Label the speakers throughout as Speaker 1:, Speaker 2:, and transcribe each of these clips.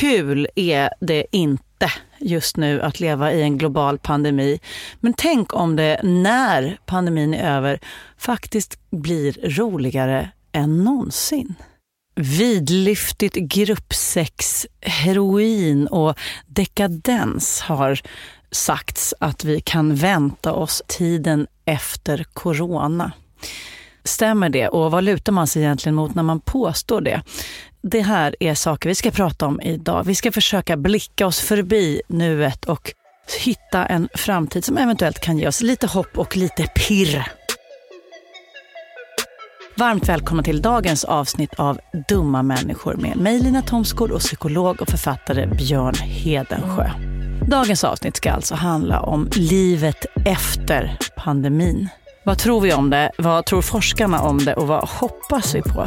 Speaker 1: kul är det inte just nu att leva i en global pandemi. Men tänk om det när pandemin är över faktiskt blir roligare än någonsin. Vidlyftigt gruppsex, heroin och dekadens har sagts att vi kan vänta oss tiden efter corona. Stämmer det? Och vad lutar man sig egentligen mot när man påstår det? Det här är saker vi ska prata om idag. Vi ska försöka blicka oss förbi nuet och hitta en framtid som eventuellt kan ge oss lite hopp och lite pirr. Varmt välkomna till dagens avsnitt av Dumma människor med mig Lina Thomsgård och psykolog och författare Björn Hedensjö. Dagens avsnitt ska alltså handla om livet efter pandemin. Vad tror vi om det? Vad tror forskarna om det? Och vad hoppas vi på?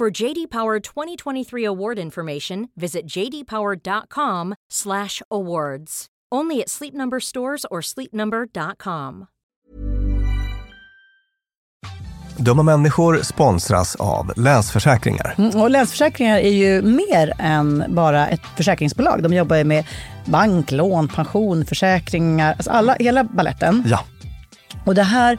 Speaker 2: For JD Power 2023 award information, visit jdpower.com/awards. Only at Sleep Number stores or sleepnumber.com.
Speaker 3: Dumma människor sponsras av Länsförsäkringar.
Speaker 1: Mm, och Länsförsäkringar är ju mer än bara ett försäkringsbolag. De jobbar ju med bank, lån, pension, försäkringar, alltså alla, hela balletten.
Speaker 3: Ja.
Speaker 1: Och det här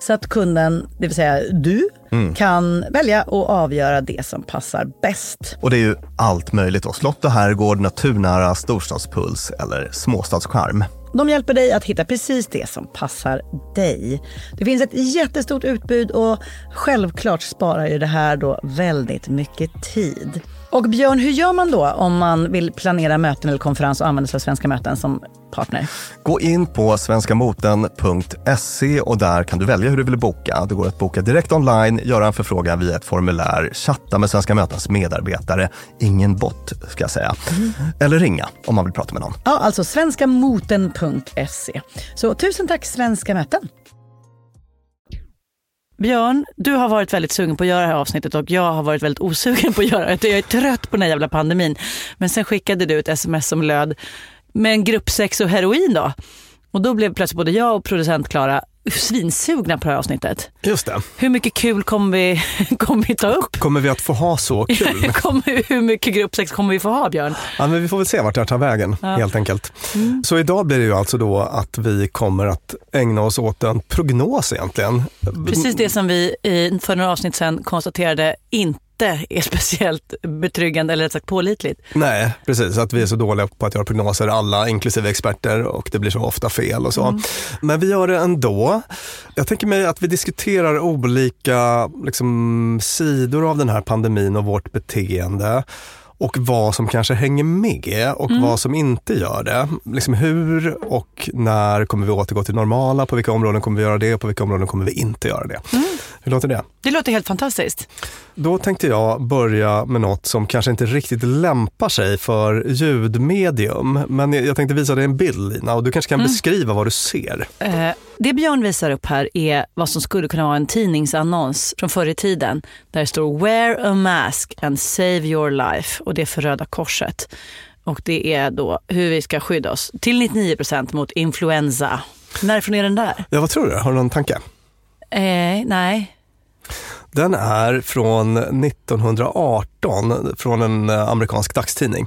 Speaker 1: så att kunden, det vill säga du, kan välja och avgöra det som passar bäst.
Speaker 3: Och det är ju allt möjligt då. Slott och herrgård, naturnära storstadspuls eller småstadscharm.
Speaker 1: De hjälper dig att hitta precis det som passar dig. Det finns ett jättestort utbud och självklart sparar ju det här då väldigt mycket tid. Och Björn, hur gör man då om man vill planera möten eller konferens och använda sig av Svenska möten som partner?
Speaker 3: Gå in på svenskamoten.se och där kan du välja hur du vill boka. Det går att boka direkt online, göra en förfrågan via ett formulär, chatta med Svenska mötens medarbetare, ingen bot ska jag säga, mm. eller ringa om man vill prata med någon.
Speaker 1: Ja, alltså svenskamoten.se. Så tusen tack Svenska möten. Björn, du har varit väldigt sugen på att göra det här avsnittet och jag har varit väldigt osugen på att göra det. Jag är trött på den här jävla pandemin. Men sen skickade du ett sms som löd, med gruppsex och heroin då? Och då blev plötsligt både jag och producent Klara svinsugna på det här avsnittet.
Speaker 4: Just det.
Speaker 1: Hur mycket kul kommer vi, kommer vi ta upp?
Speaker 4: Kommer vi att få ha så kul?
Speaker 1: kommer, hur mycket gruppsex kommer vi få ha Björn?
Speaker 4: Ja, men vi får väl se vart det här tar vägen ja. helt enkelt. Mm. Så idag blir det ju alltså då att vi kommer att ägna oss åt en prognos egentligen.
Speaker 1: Precis det som vi för några avsnitt sedan konstaterade inte inte är speciellt betryggande eller rätt sagt pålitligt.
Speaker 4: Nej, precis. Att vi är så dåliga på att göra prognoser alla, inklusive experter och det blir så ofta fel och så. Mm. Men vi gör det ändå. Jag tänker mig att vi diskuterar olika liksom, sidor av den här pandemin och vårt beteende och vad som kanske hänger med och mm. vad som inte gör det. Liksom hur och när kommer vi återgå till normala? På vilka områden kommer vi göra det på vilka områden kommer vi inte göra det? Mm. Hur låter det?
Speaker 1: Det låter helt fantastiskt.
Speaker 4: Då tänkte jag börja med något som kanske inte riktigt lämpar sig för ljudmedium. Men jag tänkte visa dig en bild Lina och du kanske kan mm. beskriva vad du ser.
Speaker 1: Eh, det Björn visar upp här är vad som skulle kunna vara en tidningsannons från förr i tiden. Där det står “Wear a mask and save your life” och det är för Röda Korset. Och det är då hur vi ska skydda oss till 99% mot influensa. Närifrån är den där?
Speaker 4: Ja, vad tror du? Har du någon tanke?
Speaker 1: Eh, nej.
Speaker 4: Den är från 1918, från en eh, amerikansk dagstidning.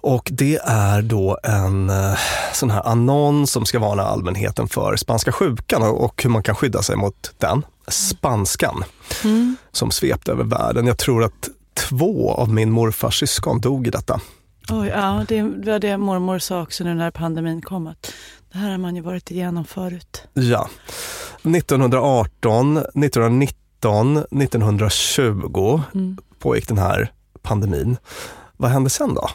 Speaker 4: Och det är då en eh, sån här annons som ska varna allmänheten för spanska sjukan och hur man kan skydda sig mot den, spanskan, mm. som svepte över världen. Jag tror att två av min morfars syskon dog i detta.
Speaker 1: Oj, ja, det var det mormor sa också nu när pandemin kom. Att det här har man ju varit igenom förut.
Speaker 4: Ja. 1918, 1919, 1920 mm. pågick den här pandemin. Vad hände sen då?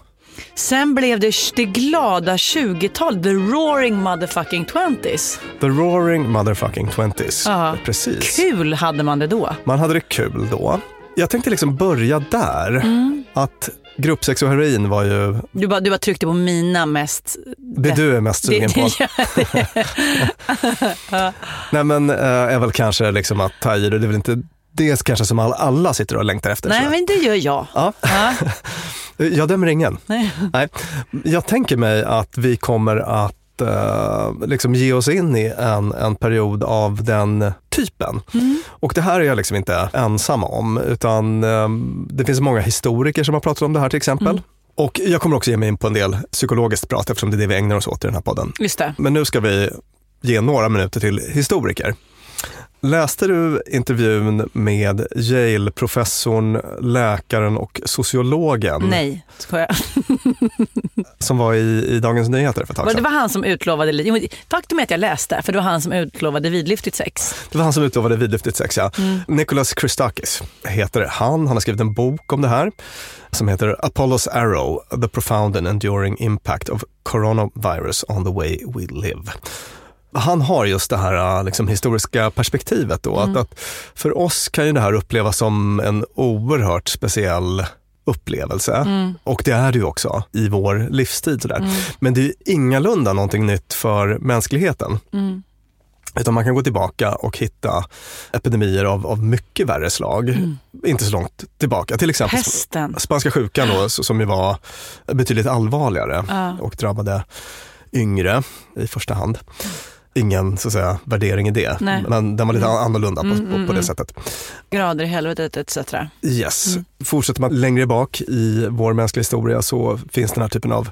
Speaker 1: Sen blev det det glada 20-talet, the roaring motherfucking twenties.
Speaker 4: The roaring motherfucking twenties, ja. precis.
Speaker 1: Kul hade man det då.
Speaker 4: Man hade det kul då. Jag tänkte liksom börja där. Mm. Att gruppsex och heroin var ju...
Speaker 1: Du bara, du bara tryckte på mina mest...
Speaker 4: Det du är mest sugen på. Nej men äh, är väl kanske liksom att ta i det. Det är väl inte det kanske som alla sitter och längtar efter.
Speaker 1: Nej, men det gör jag.
Speaker 4: Ja. ja. jag dömer ingen. Nej. Nej. Jag tänker mig att vi kommer att uh, liksom ge oss in i en, en period av den typen. Mm. Och det här är jag liksom inte ensam om, utan um, det finns många historiker som har pratat om det här till exempel. Mm. Och jag kommer också ge mig in på en del psykologiskt prat eftersom det är det vi ägnar oss åt i den här podden. Men nu ska vi ge några minuter till historiker. Läste du intervjun med Yale-professorn, läkaren och sociologen?
Speaker 1: Nej, skojar.
Speaker 4: som var i, i Dagens Nyheter för ett tag sedan.
Speaker 1: Det var han som utlovade, faktum är att jag läste, för det var han som utlovade vidlyftigt sex.
Speaker 4: Det var han som utlovade vidlyftigt sex, ja. Mm. Nicholas Christakis heter han. Han har skrivit en bok om det här som heter Apollos Arrow, The Profound and Enduring Impact of Coronavirus on the Way We Live han har just det här äh, liksom, historiska perspektivet. Då, mm. att, att, för oss kan ju det här upplevas som en oerhört speciell upplevelse. Mm. Och det är det ju också i vår livstid. Sådär. Mm. Men det är ingalunda någonting nytt för mänskligheten. Mm. Utan man kan gå tillbaka och hitta epidemier av, av mycket värre slag. Mm. Inte så långt tillbaka. Till exempel
Speaker 1: Hästen.
Speaker 4: spanska sjukan då, som ju var betydligt allvarligare uh. och drabbade yngre i första hand ingen så att säga, värdering i det. Nej. Men den var lite mm. annorlunda på, mm, på, på, det mm. sättet.
Speaker 1: Grader i helvetet etc.
Speaker 4: Yes. Mm. Fortsätter man längre bak i vår mänskliga historia så finns den här typen av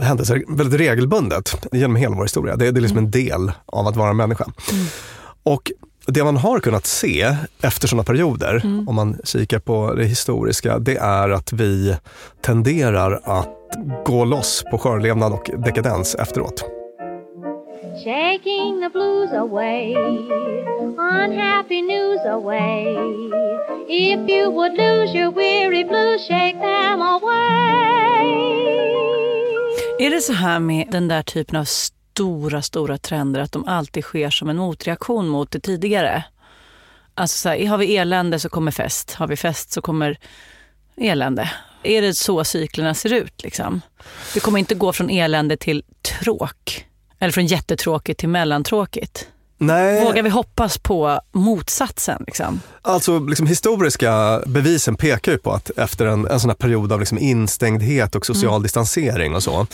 Speaker 4: händelser väldigt regelbundet genom hela vår historia. Det, det är liksom en del av att vara människa. Mm. Och det man har kunnat se efter sådana perioder, mm. om man kikar på det historiska, det är att vi tenderar att gå loss på skörlevnad och dekadens efteråt
Speaker 5: shaking the blues away, unhappy news away. If you would lose your weary blues, shake them away.
Speaker 1: Är det så här med den där typen av stora, stora trender att de alltid sker som en motreaktion mot det tidigare? Alltså så här, har vi elände så kommer fest, har vi fest så kommer elände. Är det så cyklerna ser ut? Liksom? Det kommer inte gå från elände till tråk. Eller från jättetråkigt till mellantråkigt.
Speaker 4: Nej,
Speaker 1: Vågar vi hoppas på motsatsen? Liksom?
Speaker 4: alltså liksom historiska bevisen pekar ju på att efter en, en sån här period av liksom instängdhet och social distansering och så,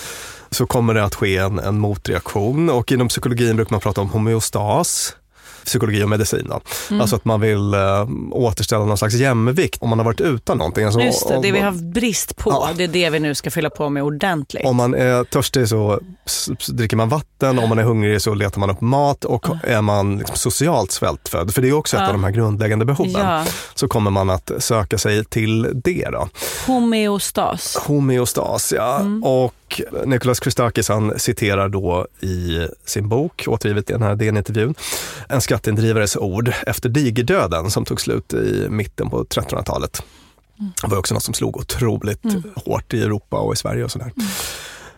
Speaker 4: så kommer det att ske en, en motreaktion och inom psykologin brukar man prata om homeostas psykologi och medicin. Då. Alltså att man vill eh, återställa någon slags jämvikt om man har varit utan någonting. Alltså,
Speaker 1: Just det,
Speaker 4: om,
Speaker 1: det vi har haft brist på,
Speaker 4: Ja.
Speaker 1: det är det vi nu ska fylla på med ordentligt.
Speaker 4: Om man är törstig så dricker man vatten, om man är hungrig så letar man upp mat och är man liksom socialt svältfödd, för det är också ett
Speaker 1: Ja.
Speaker 4: av de här grundläggande behoven,
Speaker 1: Ja.
Speaker 4: så kommer man att söka sig till det. Då.
Speaker 1: Homeostas.
Speaker 4: Homeostas, ja.
Speaker 1: Mm.
Speaker 4: Och Nicholas Christakis han citerar då i sin bok, återgivet i den här DN-intervjun, en skatteindrivares ord efter digerdöden som tog slut i mitten på 1300-talet. Det var också något som slog otroligt hårt i Europa och i Sverige och sådär.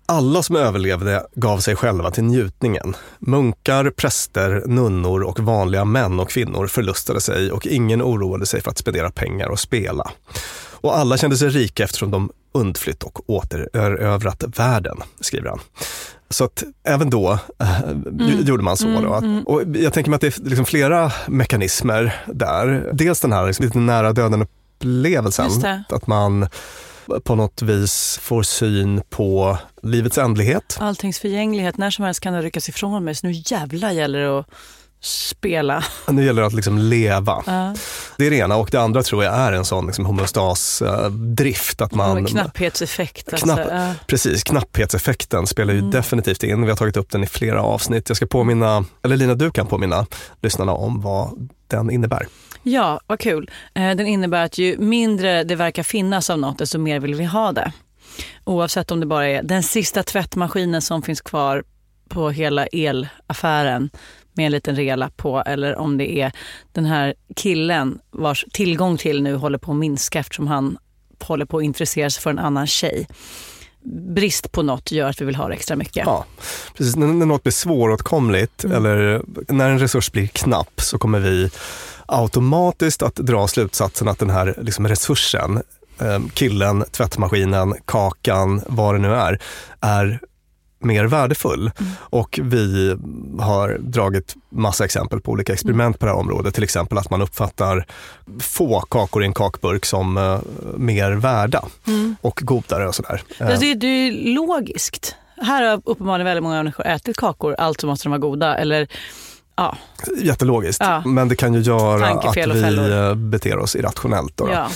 Speaker 4: Alla som överlevde gav sig själva till njutningen. Munkar, präster, nunnor och vanliga män och kvinnor förlustade sig och ingen oroade sig för att spendera pengar och spela. Och alla kände sig rika eftersom de undflytt och återerövrat världen, skriver han. Så att även då eh,
Speaker 1: Mm.
Speaker 4: gjorde man så. Då. Att, och jag tänker mig att det är liksom flera mekanismer där. Dels den här liksom lite nära döden-upplevelsen. Att man på något vis får syn på livets ändlighet.
Speaker 1: Alltings förgänglighet, när som helst kan det ryckas ifrån mig. Så nu jävlar gäller det att spela.
Speaker 4: Nu gäller det att liksom leva.
Speaker 1: Ja.
Speaker 4: Det är det ena och det andra tror jag är en sån liksom homeostas-drift. Att man,
Speaker 1: knapphetseffekt. Alltså.
Speaker 4: Knapp,
Speaker 1: Ja.
Speaker 4: Precis, knapphetseffekten spelar ju
Speaker 1: Mm.
Speaker 4: definitivt in. Vi har tagit upp den i flera avsnitt. Jag ska påminna, eller Lina du kan påminna lyssnarna om vad den innebär.
Speaker 1: Ja, vad kul. Eh, Den innebär att ju mindre det verkar finnas av något, desto mer vill vi ha det. Oavsett om det bara är den sista tvättmaskinen som finns kvar på hela elaffären med en liten relapp på eller om det är den här killen vars tillgång till nu håller på att minska eftersom han håller på att intressera sig för en annan tjej. Brist på något gör att vi vill ha det extra mycket.
Speaker 4: Ja, precis. När, när något blir svåråtkomligt
Speaker 1: Mm.
Speaker 4: eller när en resurs blir knapp så kommer vi automatiskt att dra slutsatsen att den här liksom, resursen, eh, killen, tvättmaskinen, kakan, vad det nu är, är mer värdefull.
Speaker 1: Mm.
Speaker 4: Och vi har dragit massa exempel på olika experiment på det här området. Till exempel att man uppfattar få kakor i en kakburk som eh, mer värda och godare och sådär. Eh,
Speaker 1: Alltså, det, det är logiskt. Här har uppenbarligen väldigt många människor ätit kakor, alltså måste de vara goda. Eller, ja,
Speaker 4: Jättelogiskt,
Speaker 1: Ja.
Speaker 4: men det kan ju göra att vi eh, beter oss irrationellt. Då, då.
Speaker 1: ja.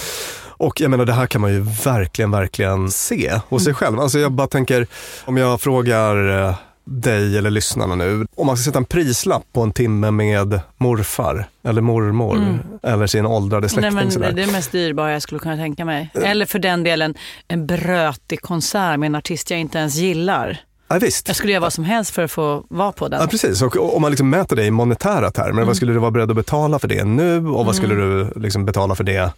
Speaker 4: Och jag menar, det här kan man ju verkligen, verkligen se hos
Speaker 1: Mm.
Speaker 4: sig själv. Alltså jag bara tänker, om jag frågar eh, dig eller lyssnarna nu, om man ska sätta en prislapp på en timme med morfar eller mormor eller sin åldrade
Speaker 1: Nej,
Speaker 4: släkting.
Speaker 1: men
Speaker 4: sådär.
Speaker 1: det är det mest dyrbara jag skulle kunna tänka mig. Eller för den delen en brötig konsert med en artist jag inte ens gillar.
Speaker 4: Ja, visst.
Speaker 1: Jag skulle göra vad som helst för att få vara på den.
Speaker 4: Ja, precis. Och om man liksom mäter det i monetära termer,
Speaker 1: Mm.
Speaker 4: vad skulle du vara beredd att betala för det nu och vad skulle du liksom betala för det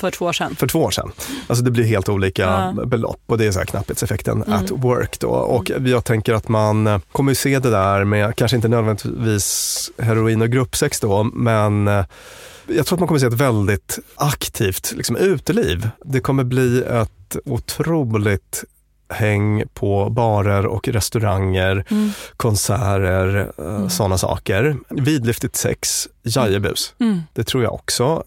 Speaker 1: För två år sedan.
Speaker 4: för två år sedan. Alltså det blir helt olika
Speaker 1: Ja. Mm.
Speaker 4: belopp och det är så här knapphetseffekten at work då. Och jag tänker att man eh, kommer ju se det där med, kanske inte nödvändigtvis heroin och gruppsex då, men eh, jag tror att man kommer se ett väldigt aktivt liksom, uteliv. Det kommer bli ett otroligt häng på barer och restauranger,
Speaker 1: Mm.
Speaker 4: konserter, mm. sådana saker. Vidlyftigt sex, jajebus.
Speaker 1: Mm.
Speaker 4: Det tror jag också.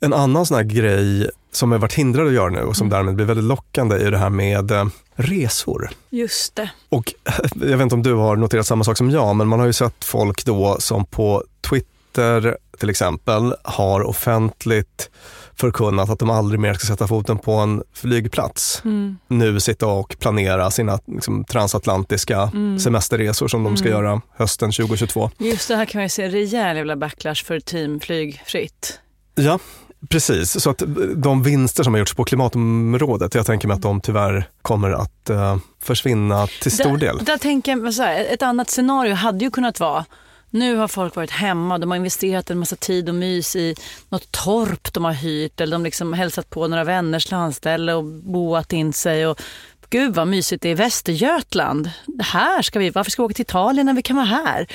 Speaker 4: En annan sån här grej som jag varit hindrad att göra nu och som
Speaker 1: Mm.
Speaker 4: därmed blir väldigt lockande är det här med eh, resor.
Speaker 1: Just det.
Speaker 4: Och jag vet inte om du har noterat samma sak som jag, men man har ju sett folk då som på Twitter till exempel har offentligt förkunnat att de aldrig mer ska sätta foten på en flygplats.
Speaker 1: Mm.
Speaker 4: Nu sitta och planera sina liksom, transatlantiska
Speaker 1: Mm.
Speaker 4: semesterresor som de ska göra hösten 2022.
Speaker 1: Just det, här kan man ju se rejäl jävla backlash för team flygfritt.
Speaker 4: Ja, Precis, så att de vinster som har gjorts på klimatområdet, jag tänker mig att de tyvärr kommer att uh, försvinna till stor
Speaker 1: där,
Speaker 4: del.
Speaker 1: Där tänker jag, så här, ett annat scenario hade ju kunnat vara nu har folk varit hemma, de har investerat en massa tid och mys i något torp de har hyrt eller de liksom hälsat på några vänners landställe och boat in sig. Och, Gud vad mysigt det är i Västergötland. Här ska vi, varför ska vi åka till Italien när vi kan vara här?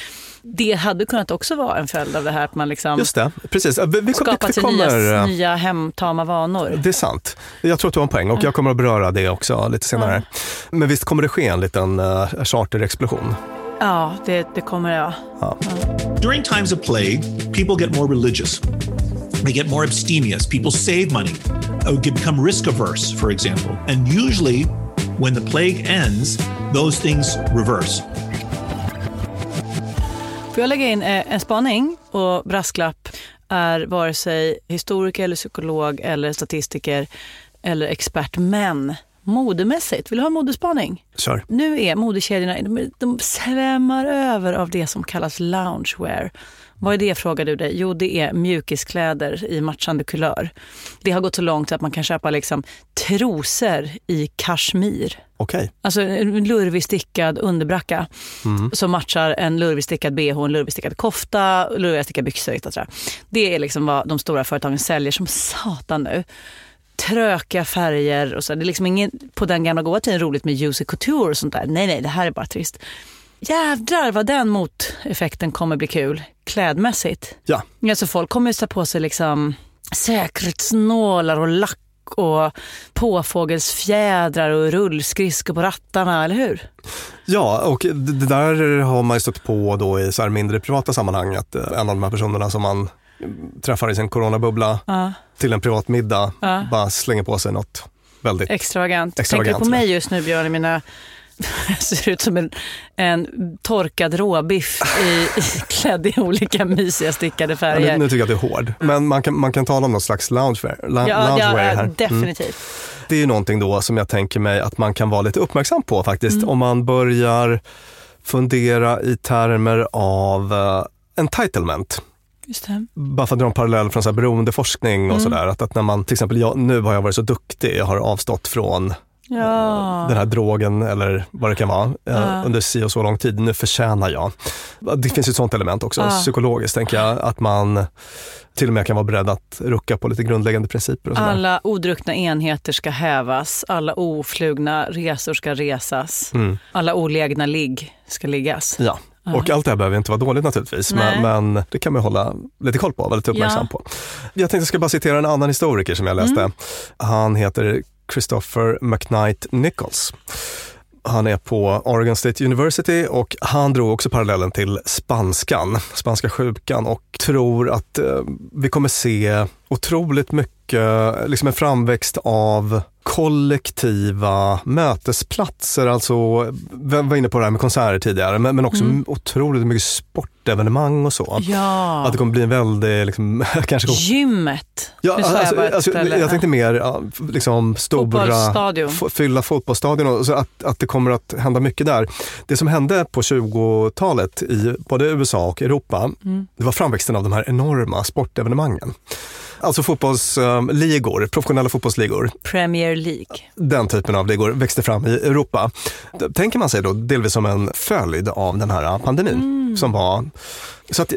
Speaker 1: Det hade kunnat också vara en följd av det här att man liksom
Speaker 4: Just det, precis. Vi, vi,
Speaker 1: skapat
Speaker 4: vi
Speaker 1: sig
Speaker 4: kommer,
Speaker 1: nya, nya hemtama vanor.
Speaker 4: Det är sant. Jag tror att du har en poäng och jag kommer att beröra det också lite senare. Men visst kommer det ske en liten uh, charterexplosion?
Speaker 1: Ja, det, det kommer jag.
Speaker 4: Ja.
Speaker 6: During times of plague, people get more religious. They get more abstemious. People save money, or become risk averse, for example. And usually, when the plague ends, those things reverse.
Speaker 1: Får jag lägga in eh, en spaning och brasklapp är vare sig historiker eller psykolog eller statistiker eller expert, men modemässigt. Vill du ha en modespaning?
Speaker 4: Kör.
Speaker 1: Nu är modekedjorna, de, de svämmar över av det som kallas loungewear. Vad är det frågar du dig? Jo, det är mjukiskläder i matchande kulör. Det har gått så långt att man kan köpa liksom trosor i kashmir.
Speaker 4: Okej.
Speaker 1: Alltså en lurvig stickad underbracka som matchar en lurvig stickad bh, en lurvig stickad kofta, lurviga stickade byxor etc. Det är liksom vad de stora företagen säljer som satan nu. Trökiga färger och så. Det är liksom ingen på den gamla goda tiden roligt med juicy couture och sånt där. Nej, nej, det här är bara trist. Jädrar vad den moteffekten kommer bli kul klädmässigt.
Speaker 4: Ja,
Speaker 1: Alltså folk kommer ju sätta på sig liksom säkerhetsnålar och lack och påfågelsfjädrar och rullskridskor på rattarna, eller hur?
Speaker 4: Ja, och det där har man ju stött på då i så här mindre privata sammanhang. Att eh, en av de här personerna som man träffar i sin coronabubbla
Speaker 1: Ja.
Speaker 4: till en privat middag
Speaker 1: Ja.
Speaker 4: bara slänger på sig något väldigt...
Speaker 1: Extravagant.
Speaker 4: Extravagant,
Speaker 1: Tänker du på mig just nu Björn i mina ser ut som en, en torkad råbiff i, klädd i olika mysiga stickade
Speaker 4: Ja,
Speaker 1: färger.
Speaker 4: nu, nu tycker jag att det är hård. Men man kan, man kan tala om något slags loungewear, la,
Speaker 1: ja,
Speaker 4: loungewear
Speaker 1: ja,
Speaker 4: här. Mm.
Speaker 1: definitivt.
Speaker 4: Det är ju någonting då som jag tänker mig att man kan vara lite uppmärksam på faktiskt.
Speaker 1: Mm.
Speaker 4: Om man börjar fundera i termer av uh, entitlement. Bara för att dra en parallell från så här beroendeforskning och
Speaker 1: Mm.
Speaker 4: sådär. Att, att när man till exempel, jag, nu har jag varit så duktig, jag har avstått från
Speaker 1: Ja.
Speaker 4: den här drogen eller vad det kan vara eh,
Speaker 1: Ja.
Speaker 4: under si och så lång tid. Nu förtjänar jag. Det finns ett sånt element också,
Speaker 1: Ja.
Speaker 4: psykologiskt tänker jag. Att man till och med kan vara beredd att rucka på lite grundläggande principer. Och.
Speaker 1: Alla odruckna enheter ska hävas, alla oflugna resor ska resas,
Speaker 4: Mm.
Speaker 1: alla olägna ligg ska liggas.
Speaker 4: Ja. Och allt det här behöver inte vara dåligt naturligtvis, men, men det kan man hålla lite koll på, vara lite uppmärksam
Speaker 1: Ja.
Speaker 4: på. Jag tänkte jag ska bara citera en annan historiker som jag läste.
Speaker 1: Mm.
Speaker 4: Han heter Christopher McKnight Nichols. Han är på Oregon State University och han drog också parallellen till spanskan, spanska sjukan och tror att eh, vi kommer se otroligt mycket, liksom en framväxt av kollektiva mötesplatser, alltså, vi var inne på det här med konserter tidigare, men, men också otroligt mycket sportevenemang och så.
Speaker 1: Ja,
Speaker 4: Att det kommer bli en väldig, liksom, kanske
Speaker 1: gymmet.
Speaker 4: Ja,
Speaker 1: Nu sa jag
Speaker 4: alltså,
Speaker 1: bara
Speaker 4: alltså, jag tänkte mer liksom stora, fylla fotbollsstadion och så att, att det kommer att hända mycket där. Det som hände på 20-talet i både USA och Europa,
Speaker 1: Mm.
Speaker 4: det var framväxten av de här enorma sportevenemangen. Alltså fotbollsligor, professionella fotbollsligor.
Speaker 1: Premier League.
Speaker 4: Den typen av ligor växte fram i Europa. Tänker man sig då delvis som en följd av den här pandemin
Speaker 1: Mm.
Speaker 4: som var. Så att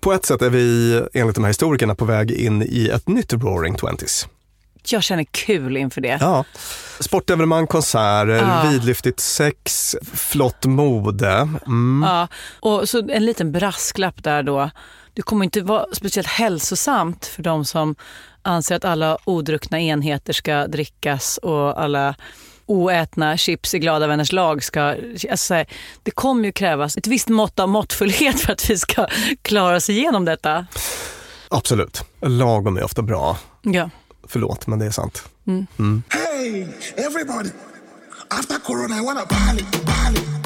Speaker 4: på ett sätt är vi enligt de här historikerna på väg in i ett nytt Roaring Twenties.
Speaker 1: Jag känner kul inför det.
Speaker 4: Ja. Sportevenemang, konserter,
Speaker 1: Ja.
Speaker 4: vidlyftigt sex, flott mode. Mm.
Speaker 1: Ja, och så en liten brasklapp där då. Det kommer inte vara speciellt hälsosamt för de som anser att alla odruckna enheter ska drickas och alla oätna chips i glada vänners lag ska... Alltså, det kommer ju krävas ett visst mått av måttfullhet för att vi ska klara oss igenom detta.
Speaker 4: Absolut. Lagom är ofta bra.
Speaker 1: Ja.
Speaker 4: Förlåt, men det är sant.
Speaker 7: Hey, everybody. After Corona, I party, party, party,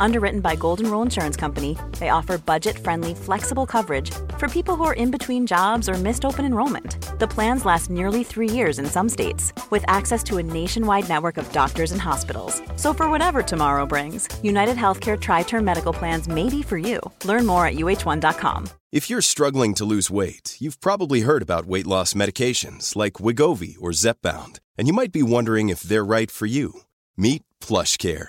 Speaker 8: Underwritten by Golden Rule Insurance Company, they offer budget friendly, flexible coverage for people who are in between jobs or missed open enrollment. The plans last nearly three years in some states, with access to a nationwide network of doctors and hospitals. So, for whatever tomorrow brings, United Healthcare Tri Term Medical Plans may be for you. Learn more at uh1.com.
Speaker 9: If you're struggling to lose weight, you've probably heard about weight loss medications like Wigovi or Zepbound, and you might be wondering if they're right for you. Meet PlushCare,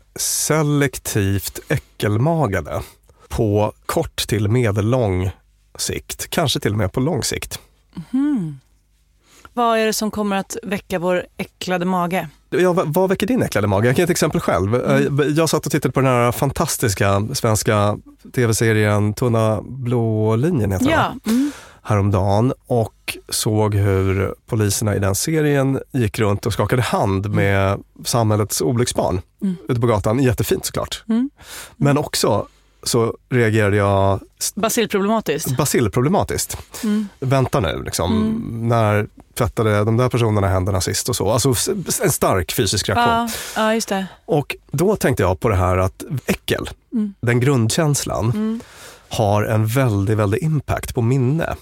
Speaker 4: selektivt äckelmagade på kort till medellång sikt, kanske till och med på lång sikt.
Speaker 1: Vad är det som kommer att väcka vår äcklade mage?
Speaker 4: Ja, vad, väcker din äcklade mage? Jag kan ge ett exempel själv. Eh, Jag satt och tittade på den här fantastiska svenska tv-serien Tunna blå linjen heter den?
Speaker 1: Ja, mm.
Speaker 4: Häromdagen och såg hur poliserna i den serien gick runt och skakade hand med samhällets olycksbarn ute på gatan. Jättefint såklart.
Speaker 1: Mm.
Speaker 4: Men också så reagerade jag
Speaker 1: basilproblematiskt.
Speaker 4: basilproblematiskt.
Speaker 1: Mm.
Speaker 4: Vänta nu, liksom, när tvättade de där personerna händerna sist och så. Alltså en stark fysisk reaktion.
Speaker 1: Ja, ja, just det.
Speaker 4: Och då tänkte jag på det här att äckel,
Speaker 1: Mm.
Speaker 4: den grundkänslan, har en väldigt, väldigt impact på minne.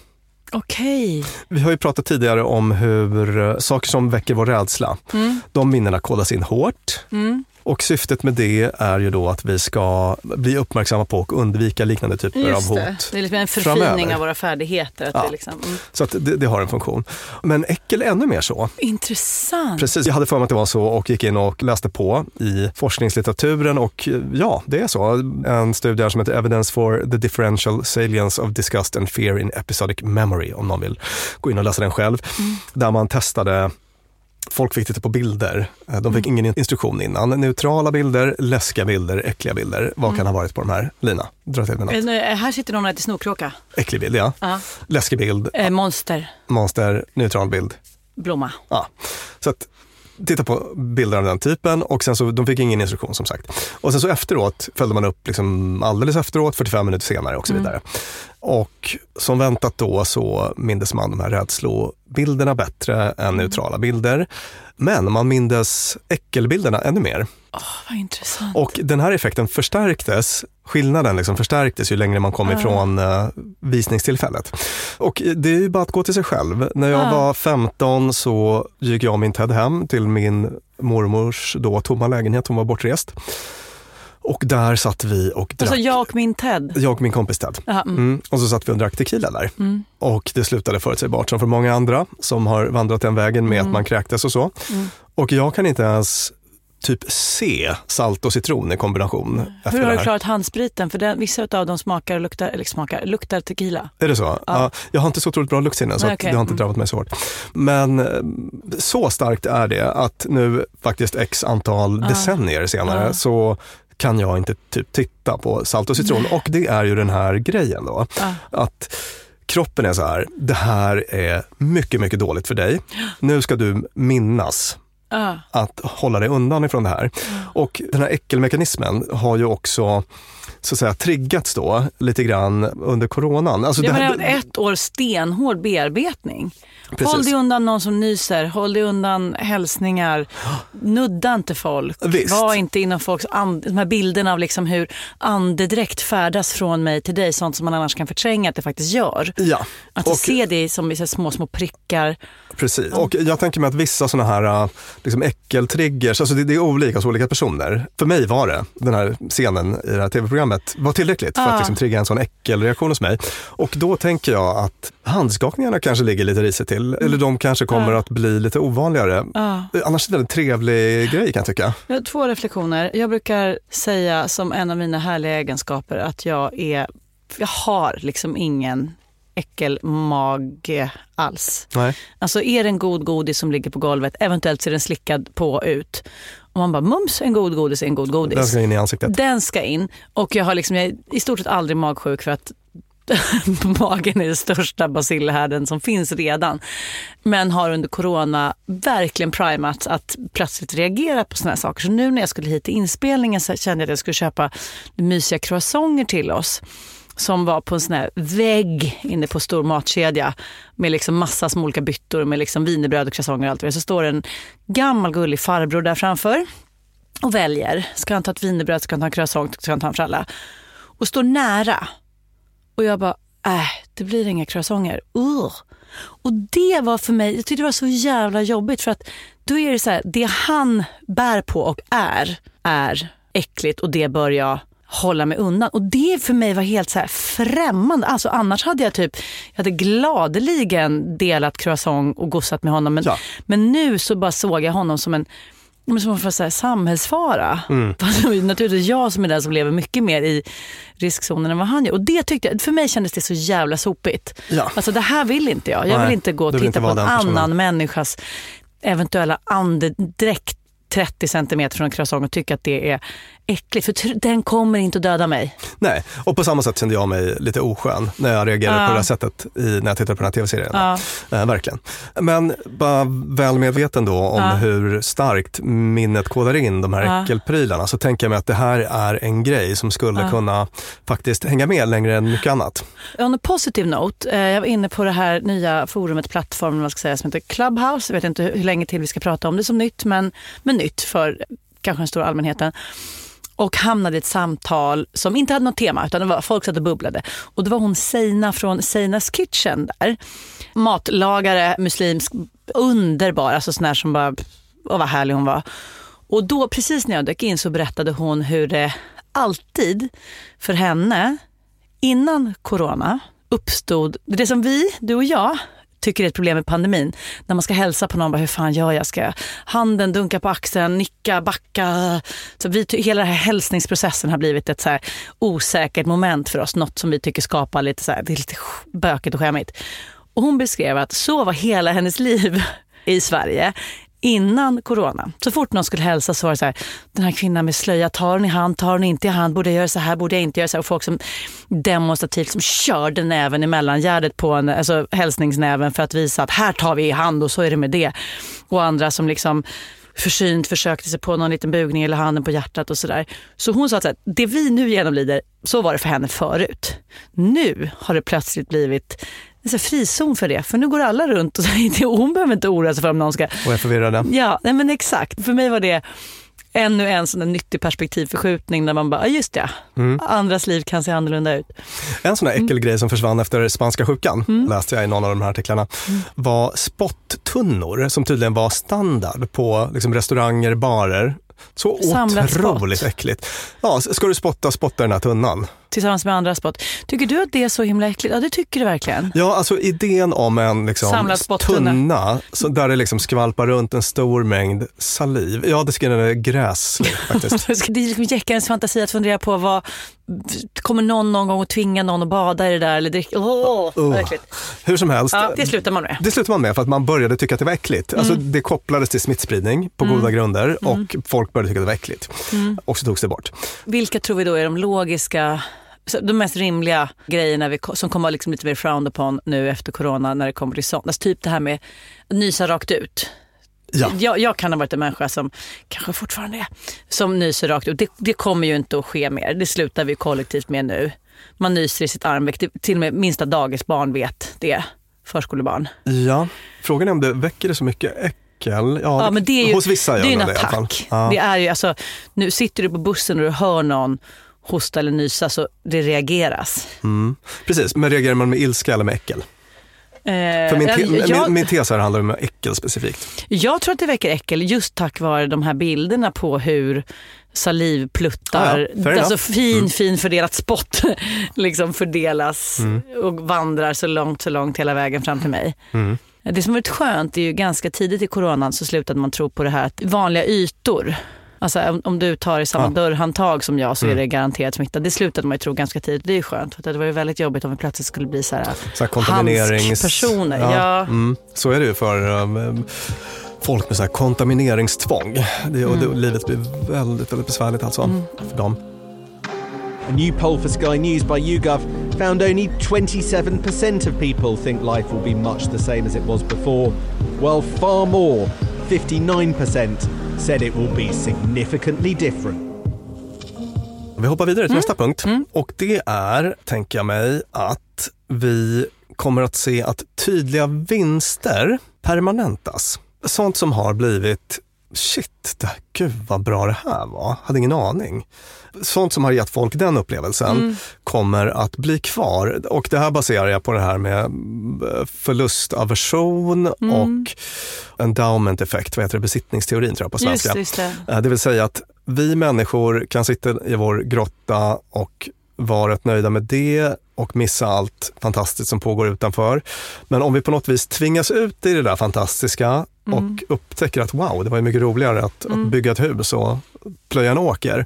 Speaker 1: Okej.
Speaker 4: Vi har ju pratat tidigare om hur eh, saker som väcker vår rädsla,
Speaker 1: Mm.
Speaker 4: de minnena kodas in hårt.
Speaker 1: Mm.
Speaker 4: Och syftet med det är ju då att vi ska bli uppmärksamma på och undvika liknande typer av
Speaker 1: Just
Speaker 4: hot.
Speaker 1: det. Det är liksom en förfining
Speaker 4: framöver.
Speaker 1: av våra färdigheter. Att
Speaker 4: Ja.
Speaker 1: det liksom, mm.
Speaker 4: Så att det, det har en funktion. Men äckel ännu mer så.
Speaker 1: Intressant.
Speaker 4: Precis, jag hade för mig att det var så och gick in och läste på i forskningslitteraturen och ja, det är så. En studie här som heter Evidence for the Differential Salience of Disgust and Fear in Episodic Memory, om någon vill gå in och läsa den själv. Där man testade Folk fick titta på bilder. Eh, De fick ingen instruktion innan. Neutrala bilder, läskiga bilder, äckliga bilder. Vad kan ha varit på de här? Lina, dra till med något.
Speaker 1: Eh, nu, eh, Här sitter någon och äter snorkråka.
Speaker 4: Äcklig bild, ja.
Speaker 1: Ja.
Speaker 4: Läskig bild,
Speaker 1: Eh, monster,
Speaker 4: monster, neutral bild.
Speaker 1: blomma.
Speaker 4: Ja. Så att titta på bilder av den typen och sen så, de fick ingen instruktion som sagt. Och sen så efteråt följde man upp liksom alldeles efteråt, 45 minuter senare och så vidare. Och som väntat då så mindes man de här rädslobilderna bättre än neutrala bilder. Men man mindes äckelbilderna ännu mer.
Speaker 1: Vad intressant.
Speaker 4: Och den här effekten förstärktes, skillnaden liksom förstärktes ju längre man kom ifrån eh, visningstillfället. Och det är ju bara att gå till sig själv. När jag
Speaker 1: Ja.
Speaker 4: var 15 så gick jag och min Ted hem till min mormors då tomma lägenhet, hon var bortrest. Och där satt vi och drack.
Speaker 1: Alltså jag och min Ted.
Speaker 4: Jag och min kompis Ted.
Speaker 1: Jaha, mm.
Speaker 4: Mm. Och så satt vi och drack tequila där. Och det slutade förutsägbart som för många andra som har vandrat den vägen med att man kräktes och så. Och jag kan inte ens typ se salt och citron i kombination efter
Speaker 1: Hur har du klarat handspriten? För den, vissa av dem smakar och luktar, eller smakar, luktar tequila.
Speaker 4: Är det så? Ja. jag har inte så otroligt bra luktsinne så
Speaker 1: Nej,
Speaker 4: att
Speaker 1: okej.
Speaker 4: det har inte
Speaker 1: Mm.
Speaker 4: drabbat mig så hårt. Men eh, så starkt är det att nu faktiskt x antal decennier senare
Speaker 1: Ja.
Speaker 4: så kan jag inte typ titta på salt och citron. Och det är ju den här grejen då.
Speaker 1: Ja.
Speaker 4: Att kroppen är så här, det här är mycket, mycket dåligt för dig. Nu ska du minnas
Speaker 1: Ja.
Speaker 4: att hålla dig undan ifrån det här. Och den här äckelmekanismen har ju också så att säga triggats då lite grann under coronan. Alltså det här,
Speaker 1: menar, ett år stenhård bearbetning.
Speaker 4: Precis.
Speaker 1: Håll dig undan någon som nyser, håll dig undan hälsningar, nudda inte folk.
Speaker 4: Visst.
Speaker 1: Var inte inom folks and- de här bilderna av liksom hur andedräkt färdas från mig till dig, sånt som man annars kan förtränga att det faktiskt gör.
Speaker 4: ja,
Speaker 1: Att
Speaker 4: och,
Speaker 1: se det som små, små prickar.
Speaker 4: precis. Och jag tänker mig att vissa sådana här äh, liksom äckeltriggers, alltså det, det är olika hos olika personer. För mig var det, den här scenen i det här tv-programmet, var tillräckligt för
Speaker 1: Ah.
Speaker 4: att liksom trigga en sån äckelreaktion hos mig. Och då tänker jag att handskakningarna kanske ligger lite risigt till, eller de kanske kommer att bli lite ovanligare.
Speaker 1: Ja.
Speaker 4: Annars är det en trevlig grej kan jag tycka.
Speaker 1: Jag har två reflektioner. Jag brukar säga som en av mina härliga egenskaper att jag är, jag har liksom ingen äckelmage alls.
Speaker 4: Nej.
Speaker 1: Alltså är det en god godis som ligger på golvet, eventuellt ser den slickad på ut. Och man bara mums, en god godis är en god godis.
Speaker 4: Den ska in i ansiktet.
Speaker 1: Den ska in. Och jag har liksom, jag är i stort sett aldrig magsjuk för att magen är den största basilhärden som finns redan. Men har under corona verkligen primats att plötsligt reagera på såna här saker. Så nu när jag skulle hit till inspelningen så kände jag att jag skulle köpa mysiga croissanter till oss som var på en sån här vägg inne på stor matkedja med liksom massa små olika byttor med liksom wienerbröd och croissanter och allt vad det. Så står en gammal gullig farbror där framför och väljer. Ska han ta ett wienerbröd, ska han ta en croissant, ska han ta en fralla? Och står nära. Och jag bara, äh, det blir inga croissanter. Uh. Och det var för mig, jag tyckte det var så jävla jobbigt för att då är det så här, det han bär på och är, är äckligt och det bör jag hålla mig undan. Och det för mig var helt så här främmande. Alltså annars hade jag typ, jag hade gladeligen delat croissant och gossat med honom. Men,
Speaker 4: Ja.
Speaker 1: men nu så bara såg jag honom som en men som så här, samhällsfara. Fast det var ju naturligtvis jag som är den som lever mycket mer i riskzonen än vad han gör. Och det tyckte jag, för mig kändes det så jävla sopigt.
Speaker 4: Ja.
Speaker 1: Alltså det här vill inte jag. Jag
Speaker 4: Nej,
Speaker 1: vill inte gå och titta
Speaker 4: inte
Speaker 1: på en
Speaker 4: personen.
Speaker 1: annan människas eventuella andedräkt 30 centimeter från en croissant och tycka att det är äckligt. För den kommer inte att döda mig.
Speaker 4: Nej, och på samma sätt kände jag mig lite oskön när jag reagerade
Speaker 1: Ja.
Speaker 4: på det här sättet i, när jag tittade på den här tv-serien.
Speaker 1: Ja.
Speaker 4: Eh, verkligen. Men bara väl medveten då om
Speaker 1: Ja.
Speaker 4: hur starkt minnet kodar in de här
Speaker 1: Ja.
Speaker 4: äckelprylarna så tänker jag mig att det här är en grej som skulle kunna faktiskt hänga med längre än mycket annat.
Speaker 1: On a positive note, eh, jag var inne på det här nya forumet, plattformen vad ska säga, som heter Clubhouse. Jag vet inte hur länge till vi ska prata om det som nytt, men, men nytt för kanske den stora allmänheten. Och hamnade i ett samtal som inte hade något tema, utan det var folk satt och bubblade. Och det var hon Seina från Seinas Kitchen där. Matlagare, muslimsk, underbar, alltså sån här som bara, åh vad härlig hon var. Och då, precis när jag dök in så berättade hon hur det alltid för henne innan corona uppstod det som vi, du och jag, tycker är ett problem med pandemin. När man ska hälsa på någon, bara, hur fan gör jag? Ska jag handen dunka på axeln, nicka, backa? Så vi, hela den här hälsningsprocessen har blivit ett så här osäkert moment för oss. Något som vi tycker skapar lite, så här, det är lite bökigt och skämmigt. Och hon beskrev att så var hela hennes liv i Sverige innan corona. Så fort någon skulle hälsa så var det så här, den här kvinnan med slöja, tar hon i hand, tar hon inte i hand, borde jag göra så här, borde jag inte göra så här? Och folk som demonstrativt som körde näven i mellangärdet på en, alltså hälsningsnäven för att visa att här tar vi i hand och så är det med det. Och andra som liksom försynt försökte sig på någon liten bugning eller handen på hjärtat och sådär. Så hon sa att det vi nu genomlider, så var det för henne förut. Nu har det plötsligt blivit en frizon för det. För nu går alla runt och säger hon behöver inte oroa sig för om någon ska...
Speaker 4: Och är förvirrade.
Speaker 1: Ja, nej men exakt. För mig var det ännu en sån där nyttig perspektivförskjutning där man bara, just det, andras liv kan se annorlunda ut.
Speaker 4: En sån här
Speaker 1: Mm.
Speaker 4: äckelgrej som försvann efter spanska sjukan, läste jag i någon av de här artiklarna,
Speaker 1: Mm.
Speaker 4: var spotttunnor som tydligen var standard på liksom, restauranger, barer. Så
Speaker 1: Samlat
Speaker 4: otroligt
Speaker 1: spott.
Speaker 4: äckligt. Ja, ska du spotta, spotta den här tunnan.
Speaker 1: Tillsammans med andra spott. Tycker du att det är så himla äckligt? Ja, det tycker du verkligen.
Speaker 4: Ja, alltså idén om en liksom, tunna så där det liksom skvalpar runt en stor mängd saliv. Ja, det den gräslig faktiskt.
Speaker 1: Det är liksom jäckarens fantasi att fundera på vad, kommer någon någon gång att tvinga någon att bada i det där eller dricka?
Speaker 4: Oh.
Speaker 1: äckligt.
Speaker 4: Hur som helst.
Speaker 1: Ja, det slutar man med.
Speaker 4: Det slutade man med för att man började tycka att det var äckligt. Alltså,
Speaker 1: Mm.
Speaker 4: det kopplades till smittspridning på goda grunder och folk började tycka att det var äckligt.
Speaker 1: Mm.
Speaker 4: Och så togs det bort.
Speaker 1: Vilka tror vi då är de logiska, de mest rimliga grejerna vi, som kommer vara liksom lite mer frowned upon nu efter corona när det kommer till sånt? Alltså typ det här med att nysa rakt ut.
Speaker 4: Ja.
Speaker 1: Jag, jag kan ha varit en människa som, kanske fortfarande är, som nyser rakt ut. Det, det kommer ju inte att ske mer. Det slutar vi kollektivt med nu. Man nyser i sitt armveck. Det- Till och med minsta dagisbarn vet det. Förskolebarn.
Speaker 4: ja, frågan är om det väcker det så mycket äckel. Ja,
Speaker 1: Ja, men det är ju,
Speaker 4: hos vissa
Speaker 1: det
Speaker 4: gör
Speaker 1: en
Speaker 4: det i alla fall. Ja.
Speaker 1: Det är ju, alltså, nu sitter du på bussen och du hör någon hosta eller nysa så det reageras.
Speaker 4: Mm. Precis, men reagerar man med ilska eller med äckel? För min, te,
Speaker 1: Eh, jag-
Speaker 4: min, tes här handlar om äckel specifikt.
Speaker 1: Jag tror att det väcker äckel just tack vare de här bilderna på hur salivpluttar,
Speaker 4: Ja, ja,
Speaker 1: alltså fin,
Speaker 4: Mm.
Speaker 1: fin fördelat spott liksom fördelas
Speaker 4: Mm.
Speaker 1: och vandrar så långt, så långt hela vägen fram till mig.
Speaker 4: Mm.
Speaker 1: Det som varit skönt är ju ganska tidigt i coronan så slutade man tro på det här att vanliga ytor, alltså om, om du tar i samma
Speaker 4: Ja.
Speaker 1: dörrhandtag som jag så är
Speaker 4: Mm.
Speaker 1: det garanterat smitta. Det slutade man ju tro ganska tidigt. Det är ju skönt för det var ju väldigt jobbigt om vi plötsligt skulle bli så här
Speaker 4: Så här
Speaker 1: handskpersoner. Ja.
Speaker 4: Mm, så är det ju för um, folk med så här kontamineringstvång. Det, och det,
Speaker 1: Mm.
Speaker 4: livet blir väldigt, väldigt besvärligt alltså för dem.
Speaker 10: A new poll for Sky News by YouGov found only 27% of people think life will be much the same as it was before, while far more, 59%, said it will be significantly different.
Speaker 4: Vi hoppar vidare till
Speaker 1: Mm.
Speaker 4: nästa punkt. Och det är, tänker jag mig, att vi kommer att se att tydliga vinster permanentas. Sånt som har blivit Shit, det, gud vad bra det här var. Hade ingen aning. Sånt som har gett folk den upplevelsen
Speaker 1: Mm.
Speaker 4: kommer att bli kvar. Och det här baserar jag på det här med eh, förlustaversion
Speaker 1: Mm.
Speaker 4: och endowment effekt, vad heter det, besittningsteorin tror jag på
Speaker 1: Just,
Speaker 4: svenska.
Speaker 1: det, just det.
Speaker 4: Eh, Det vill säga att vi människor kan sitta i vår grotta och vara rätt nöjda med det och missa allt fantastiskt som pågår utanför. Men om vi på något vis tvingas ut i det där fantastiska
Speaker 1: Mm.
Speaker 4: och upptäcker att wow, det var mycket roligare att, att
Speaker 1: Mm.
Speaker 4: bygga ett hus och plöja en åker.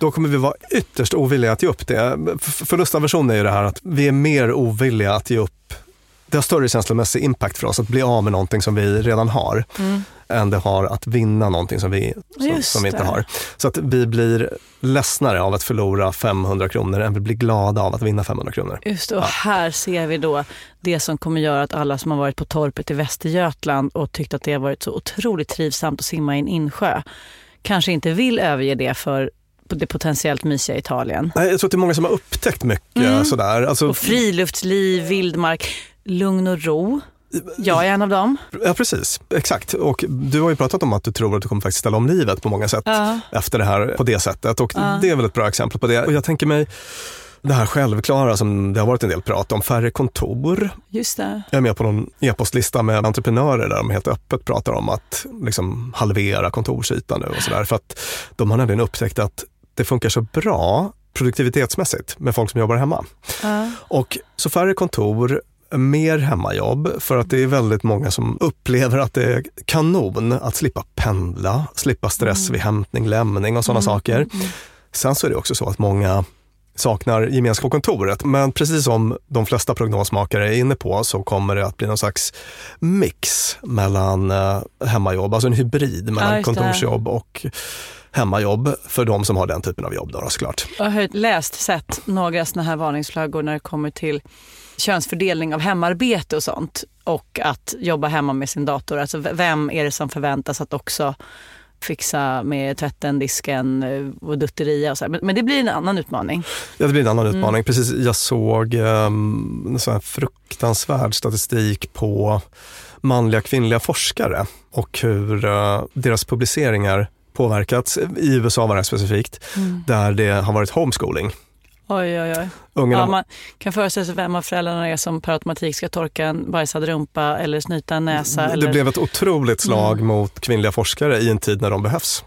Speaker 4: Då kommer vi vara ytterst ovilliga att ge upp det. Förlustaversion är ju det här att vi är mer ovilliga att ge upp. Det har större känslomässig impact för oss att bli av med någonting som vi redan har
Speaker 1: Mm.
Speaker 4: än det har att vinna någonting som vi, som, som vi inte har. Så att vi blir ledsnare av att förlora 500 kronor än vi blir glada av att vinna 500 kronor.
Speaker 1: Just det, och här ser vi då det som kommer göra att alla som har varit på torpet i Västergötland och tyckt att det har varit så otroligt trivsamt att simma i en insjö kanske inte vill överge det för det potentiellt mysiga Italien.
Speaker 4: Nej, Jag tror att det är många som har upptäckt mycket
Speaker 1: Mm.
Speaker 4: sådär. Alltså,
Speaker 1: Och friluftsliv, vildmark, lugn och ro. Jag är en av dem.
Speaker 4: ja, precis. Exakt. Och du har ju pratat om att du tror att du kommer faktiskt ställa om livet på många sätt
Speaker 1: Ja.
Speaker 4: efter det här på det sättet. Och
Speaker 1: Ja.
Speaker 4: det är väl ett bra exempel på det. Och jag tänker mig det här självklara som det har varit en del prat om, färre kontor.
Speaker 1: Just det.
Speaker 4: Jag är med på någon e-postlista med entreprenörer där de helt öppet pratar om att liksom halvera kontorsytan nu och sådär. För att de har nämligen upptäckt att det funkar så bra produktivitetsmässigt med folk som jobbar hemma.
Speaker 1: Ja.
Speaker 4: Och så färre kontor, mer hemmajobb för att det är väldigt många som upplever att det är kanon att slippa pendla, slippa stress vid hämtning, lämning och sådana saker. Sen så är det också så att många saknar gemenskap på kontoret. Men precis som de flesta prognosmakare är inne på så kommer det att bli någon slags mix mellan eh, hemmajobb, alltså en hybrid
Speaker 1: Ja,
Speaker 4: mellan
Speaker 1: det.
Speaker 4: kontorsjobb och hemmajobb för de som har den typen av jobb då, såklart.
Speaker 1: Jag har läst, sett några såna här varningsflaggor när det kommer till könsfördelning av hemarbete och sånt. Och att jobba hemma med sin dator. Alltså vem är det som förväntas att också fixa med tvätten, disken eh, och dutteria och så. Men, men det blir en annan utmaning.
Speaker 4: Ja, det blir en annan
Speaker 1: Mm.
Speaker 4: utmaning. Precis, jag såg um, en sån fruktansvärd statistik på manliga kvinnliga forskare och hur eh, deras publiceringar påverkats, i USA var det specifikt,
Speaker 1: Mm.
Speaker 4: där det har varit homeschooling.
Speaker 1: Oj, oj, oj.
Speaker 4: Ungarna,
Speaker 1: Ja, man kan föreställa sig vem av föräldrarna är som per automatik ska torka en bajsad rumpa eller snyta en näsa.
Speaker 4: det
Speaker 1: eller...
Speaker 4: blev ett otroligt slag
Speaker 1: Mm.
Speaker 4: mot kvinnliga forskare i en tid när de behövs.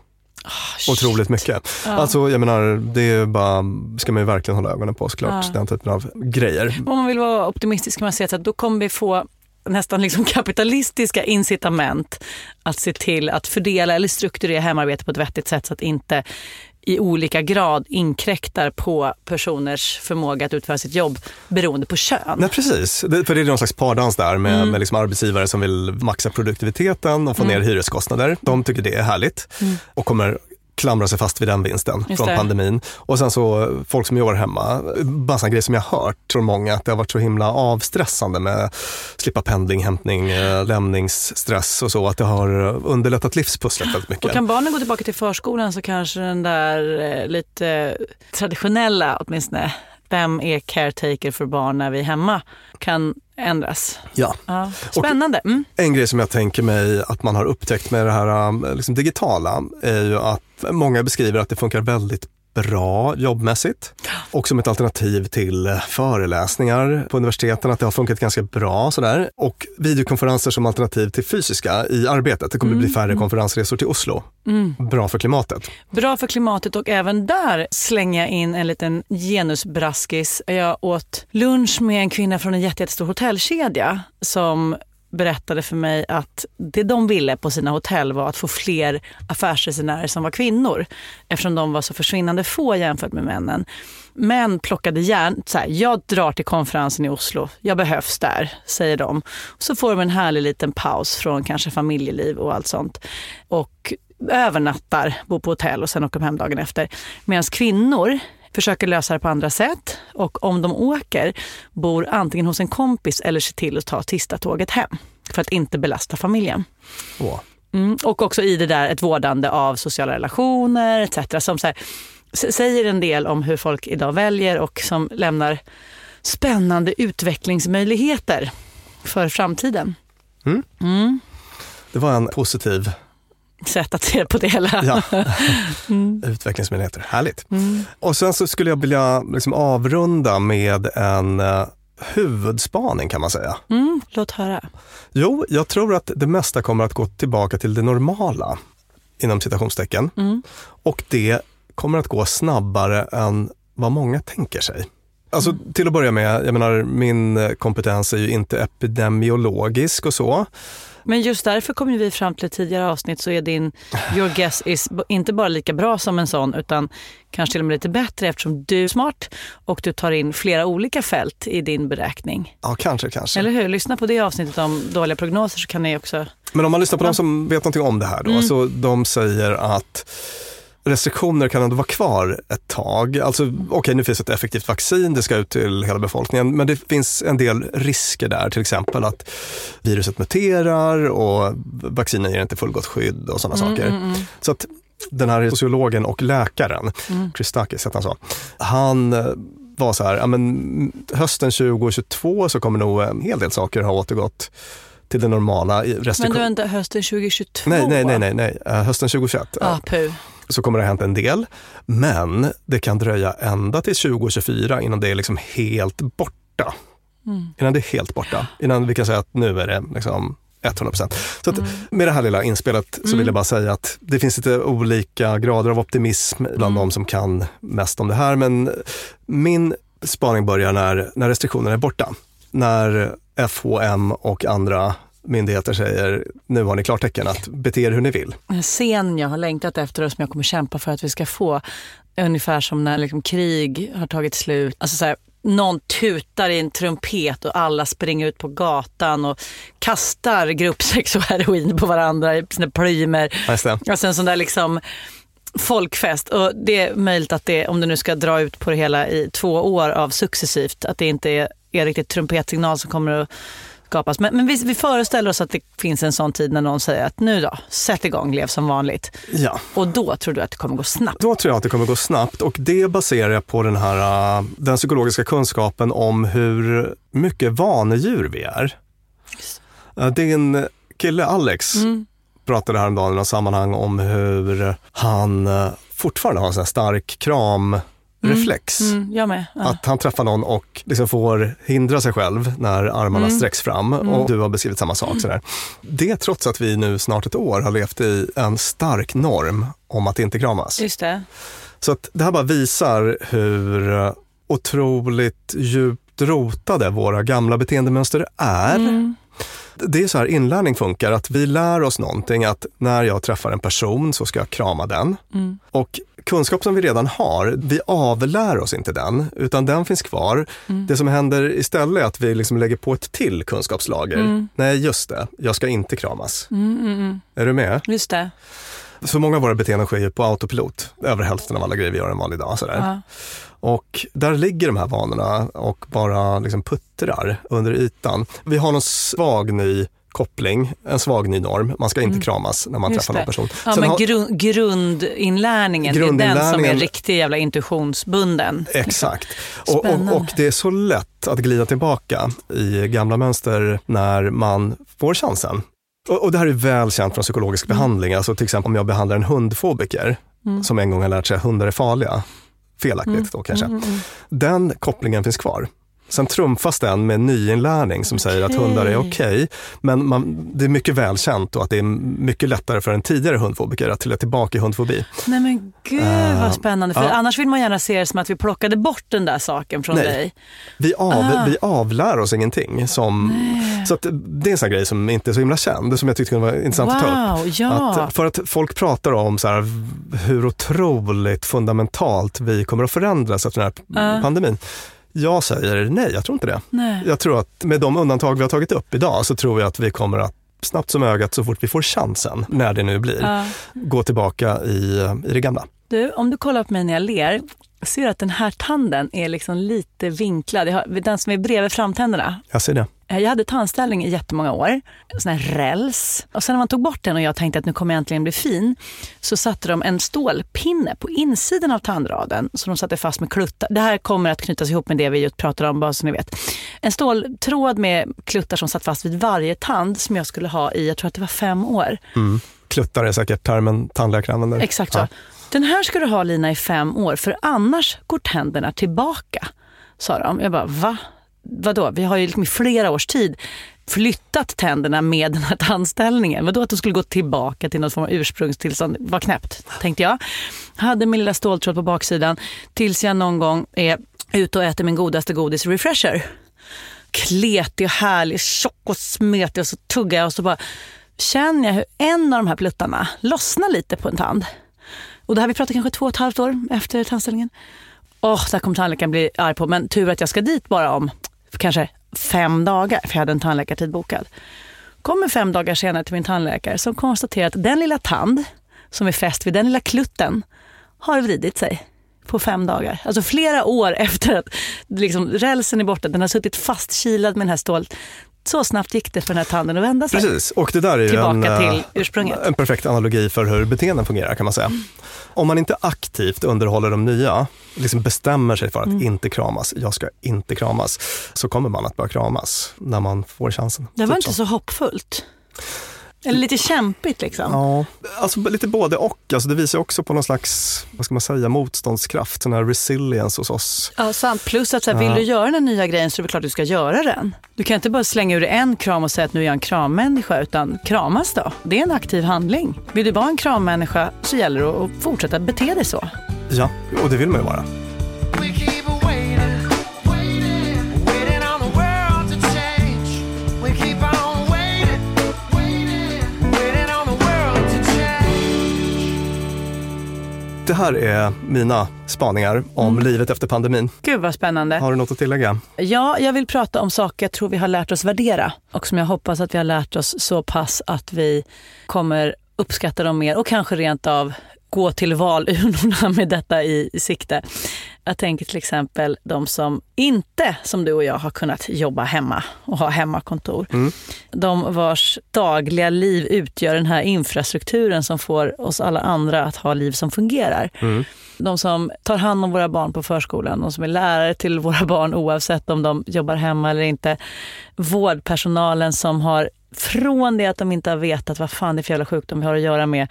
Speaker 4: Otroligt mycket.
Speaker 1: Ja.
Speaker 4: Alltså, jag menar, det är bara, ska man ju verkligen hålla ögonen på såklart,
Speaker 1: Ja.
Speaker 4: den typen av grejer.
Speaker 1: Om man vill vara optimistisk kan man säga att då kommer vi få nästan liksom kapitalistiska incitament att se till att fördela eller strukturera hemarbete på ett vettigt sätt så att inte i olika grad inkräktar på personers förmåga att utföra sitt jobb beroende på kön.
Speaker 4: Nej, precis. Det, för det är någon slags pardans där med,
Speaker 1: Mm.
Speaker 4: med liksom arbetsgivare som vill maxa produktiviteten och få
Speaker 1: Mm.
Speaker 4: ner hyreskostnader. De tycker det är härligt
Speaker 1: Mm.
Speaker 4: och kommer klamra sig fast vid den vinsten
Speaker 1: Just
Speaker 4: från
Speaker 1: det.
Speaker 4: pandemin. Och sen så folk som jobbar hemma, massa grejer som jag har hört från många, att det har varit så himla avstressande med slippa pendling, hämtning, eh, lämningsstress och så, att det har underlättat livspusslet väldigt mycket.
Speaker 1: Och kan barnen gå tillbaka till förskolan så kanske den där eh, lite traditionella åtminstone, vem är caretaker för barn när vi är hemma, kan ändras.
Speaker 4: Ja.
Speaker 1: Ja. Spännande. Mm.
Speaker 4: En grej som jag tänker mig att man har upptäckt med det här um, liksom digitala är ju att många beskriver att det funkar väldigt bra jobbmässigt och som ett alternativ till föreläsningar på universiteten, att det har funkat ganska bra sådär. Och videokonferenser som alternativ till fysiska i arbetet. Det kommer bli färre konferensresor till Oslo. Bra för klimatet.
Speaker 1: Bra för klimatet och även där slänger jag in en liten genusbraskis. Jag åt lunch med en kvinna från en jätte- jättestor hotellkedja som berättade för mig att det de ville på sina hotell var att få fler affärsresenärer som var kvinnor eftersom de var så försvinnande få jämfört med männen. Män plockade järn, så här, jag drar till konferensen i Oslo, jag behövs där, säger de. Så får de en härlig liten paus från kanske familjeliv och allt sånt. Och övernattar, bor på hotell och sen åker de hem dagen efter. Medan kvinnor försöker lösa det på andra sätt och om de åker bor antingen hos en kompis eller ser till att ta sista tåget hem för att inte belasta familjen.
Speaker 4: Åh.
Speaker 1: Mm, och också i det där ett vårdande av sociala relationer etc. Som här, säger en del om hur folk idag väljer och som lämnar spännande utvecklingsmöjligheter för framtiden.
Speaker 4: Det var en positiv
Speaker 1: Sätt att se på det hela.
Speaker 4: ja, utvecklingsmöjligheter. Härligt. Och sen så skulle jag vilja liksom avrunda med en eh, huvudspaning kan man säga.
Speaker 1: Mm, låt höra.
Speaker 4: Jo, jag tror att det mesta kommer att gå tillbaka till det normala, inom citationstecken. Och det kommer att gå snabbare än vad många tänker sig. Alltså till att börja med, jag menar min eh, kompetens är ju inte epidemiologisk och så.
Speaker 1: Men just därför kom ju vi fram till ett tidigare avsnitt så är din Your guess is inte bara lika bra som en sån utan kanske till och med lite bättre eftersom du är smart och du tar in flera olika fält i din beräkning.
Speaker 4: Ja, kanske, kanske.
Speaker 1: Eller hur? Lyssna på det avsnittet om dåliga prognoser så kan ni också...
Speaker 4: Men om man lyssnar på de som vet någonting om det här då, så de säger att restriktioner kan ändå vara kvar ett tag. Alltså, okej, nu finns ett effektivt vaccin, det ska ut till hela befolkningen, men det finns en del risker där, till exempel att viruset muterar och vaccinen ger inte fullgott skydd och sådana saker. Så att den här sociologen och läkaren, Christakis hette han så, han eh, var så här, ja, men hösten 2022 så kommer nog en hel del saker ha återgått till det normala.
Speaker 1: Men du inte hösten 2022?
Speaker 4: Nej, nej, nej, nej, nej. Eh, hösten 2021 eh,
Speaker 1: Ah, puh.
Speaker 4: Så kommer det ha hänt en del. Men det kan dröja ända till 2024 innan det är liksom helt borta. Innan det är helt borta. Innan vi kan säga att nu är det liksom 100 procent. Så att med det här lilla inspelet så vill jag bara säga att det finns lite olika grader av optimism bland de som kan mest om det här. Men min spaning börjar när, när restriktionerna är borta. När FHM och andra myndigheter säger nu har ni klartecken att bete er hur ni vill.
Speaker 1: Den här scenen jag har längtat efter och som jag kommer kämpa för att vi ska få. Ungefär som när liksom krig har tagit slut. Alltså så här, någon tutar i en trumpet och alla springer ut på gatan och kastar gruppsex och heroin på varandra i sina plymer.
Speaker 4: Det.
Speaker 1: Alltså en sån där liksom folkfest. Och det är möjligt att det, om du nu ska dra ut på det hela i två år av successivt, att det inte är, är riktigt trumpetsignal som kommer att skapas. Men, men vi, vi föreställer oss att det finns en sån tid när någon säger att nu då, sätt igång, lev som vanligt.
Speaker 4: Ja.
Speaker 1: Och då tror du att det kommer gå snabbt.
Speaker 4: Då tror jag att det kommer gå snabbt och det baserar jag på den här äh, den psykologiska kunskapen om hur mycket vanedjur vi är. Äh, Din kille Alex pratade häromdagen i något sammanhang om hur han äh, fortfarande har en sån här stark kramreflex.
Speaker 1: Mm, jag med. Ja.
Speaker 4: Att han träffar någon och liksom får hindra sig själv när armarna
Speaker 1: Mm.
Speaker 4: sträcks fram. Och du har beskrivit samma sak. Sådär. Det trots att vi nu snart ett år har levt i en stark norm om att inte kramas.
Speaker 1: Just det.
Speaker 4: Så att det här bara visar hur eh, otroligt djupt rotade våra gamla beteendemönster är.
Speaker 1: Mm.
Speaker 4: Det är så här inlärning funkar, att vi lär oss någonting, att när jag träffar en person så ska jag krama den.
Speaker 1: Mm.
Speaker 4: Och kunskap som vi redan har, vi avlär oss inte den, utan den finns kvar.
Speaker 1: Mm.
Speaker 4: Det som händer istället är att vi liksom lägger på ett till kunskapslager. Nej, just det, jag ska inte kramas. Är du med?
Speaker 1: Just det.
Speaker 4: Så många av våra beteenden sker ju på autopilot. Över hälften av alla grejer vi gör en vanlig dag. Sådär.
Speaker 1: Ja.
Speaker 4: Och där ligger de här vanorna och bara liksom puttrar under ytan. Vi har någon svag ny koppling, en svag ny norm. Man ska inte kramas när man
Speaker 1: Mm. Just
Speaker 4: träffar någon person.
Speaker 1: Ja,
Speaker 4: Sen
Speaker 1: men
Speaker 4: har-
Speaker 1: grund, grundinlärningen, det är den som är
Speaker 4: Grundinlärningen-
Speaker 1: riktigt jävla intuitionsbunden.
Speaker 4: Exakt. Och, och,
Speaker 1: Spännande.
Speaker 4: och det är så lätt att glida tillbaka i gamla mönster när man får chansen. Och, och det här är väl känt från psykologisk
Speaker 1: Mm.
Speaker 4: behandling. Alltså till exempel om jag behandlar en hundfobiker som en gång har lärt sig att hundar är farliga. Felaktigt då kanske. Den kopplingen finns kvar. Sen trumfas den med nyinlärning som säger att hundar är okej. men man, det är mycket välkänt då att det är mycket lättare för en tidigare hundfobiker att trilla tillbaka i hundfobi.
Speaker 1: Nej men gud
Speaker 4: Eh,
Speaker 1: vad spännande. För
Speaker 4: ja.
Speaker 1: annars vill man gärna se det som att vi plockade bort den där saken från
Speaker 4: Nej.
Speaker 1: dig.
Speaker 4: Vi, av,
Speaker 1: Ah.
Speaker 4: vi avlär oss ingenting. Som, så att det är en sån grej som inte är så himla känd, som jag tyckte kunde vara intressant att ta upp.
Speaker 1: Wow, ja.
Speaker 4: Att, för att folk pratar om så här, hur otroligt fundamentalt vi kommer att förändras efter den här
Speaker 1: Ja.
Speaker 4: pandemin. Jag säger nej, jag tror inte det.
Speaker 1: Nej.
Speaker 4: Jag tror att med de undantag vi har tagit upp idag så tror jag att vi kommer att snabbt som ögat så fort vi får chansen, när det nu blir,
Speaker 1: Ja.
Speaker 4: gå tillbaka i, i det gamla.
Speaker 1: Du, om du kollar på mig när jag ler, ser du att den här tanden är liksom lite vinklad. Den som är bredvid framtänderna.
Speaker 4: Jag ser det.
Speaker 1: Eh, Jag hade tandställning i jättemånga år, sån här räls. Och sen när man tog bort den och jag tänkte att nu kommer jag äntligen bli fin, så satte de en stålpinne på insidan av tandraden som de satte fast med kluttar. Det här kommer att knytas ihop med det vi just pratade om, bara så ni vet. En ståltråd med kluttar som satt fast vid varje tand som jag skulle ha i, jag tror att det var fem år.
Speaker 4: Mm. Kluttar är säkert termen tandläkare använder.
Speaker 1: Exakt så.
Speaker 4: Ja.
Speaker 1: Den här ska du ha Lina i fem år för annars går tänderna tillbaka, sa de. Jag bara, va? Vadå? Vi har ju liksom i flera års tid flyttat tänderna med den här tandställningen. Vadå att de skulle gå tillbaka till någon form av ursprungstillstånd? Vad knäppt, tänkte jag. Hade min lilla ståltråd på baksidan tills jag någon gång är ute och äter min godaste godis Refresher. Kletig och härlig, tjock och smetig och så tuggar jag och så bara känner jag hur en av de här pluttarna lossnar lite på en tand. Och det här vi pratar kanske två och ett halvt år efter tandställningen. Åh, där kommer tandläkaren bli arg på. Men tur att jag ska dit bara om kanske fem dagar, för jag hade en tandläkartid bokad. Kommer fem dagar senare till min tandläkare som konstaterar att den lilla tand som är fäst vid den lilla klutten har vridit sig på fem dagar. Alltså flera år efter att liksom, rälsen är borta, den har suttit fastkilad med den här stål. Så snabbt gick det för den här tanden att vända sig.
Speaker 4: Precis, och det där är ju en, eh, en perfekt analogi för hur beteenden fungerar kan man säga. Om man inte aktivt underhåller de nya, liksom bestämmer sig för att
Speaker 1: Mm.
Speaker 4: inte kramas, jag ska inte kramas, så kommer man att börja kramas när man får chansen.
Speaker 1: Det var
Speaker 4: Typ
Speaker 1: inte så hoppfullt. Eller lite kämpigt liksom.
Speaker 4: Ja, alltså lite både och. Alltså det visar också på någon slags, vad ska man säga, motståndskraft, sån här resilience hos oss.
Speaker 1: Ja, sant. Plus att så här, vill du göra den nya grejen så är det klart du ska göra den. Du kan inte bara slänga ur dig en kram och säga att nu är jag en krammänniska, utan kramas då. Det är en aktiv handling. Vill du vara en krammänniska så gäller det att fortsätta bete dig så.
Speaker 4: Ja, och det vill man ju vara. Det här är mina spaningar om
Speaker 1: Mm.
Speaker 4: livet efter pandemin.
Speaker 1: Gud vad spännande.
Speaker 4: Har du något att tillägga?
Speaker 1: Ja, jag vill prata om saker jag tror vi har lärt oss värdera och som jag hoppas att vi har lärt oss så pass att vi kommer uppskatta dem mer och kanske rent av gå till valurnorna med detta i sikte. Jag tänker till exempel de som inte, som du och jag, har kunnat jobba hemma och ha hemmakontor. De vars dagliga liv utgör den här infrastrukturen som får oss alla andra att ha liv som fungerar. De som tar hand om våra barn på förskolan, de som är lärare till våra barn oavsett om de jobbar hemma eller inte. Vårdpersonalen som har, från det att de inte har vetat vad fan det är för jävla sjukdom vi har att göra med,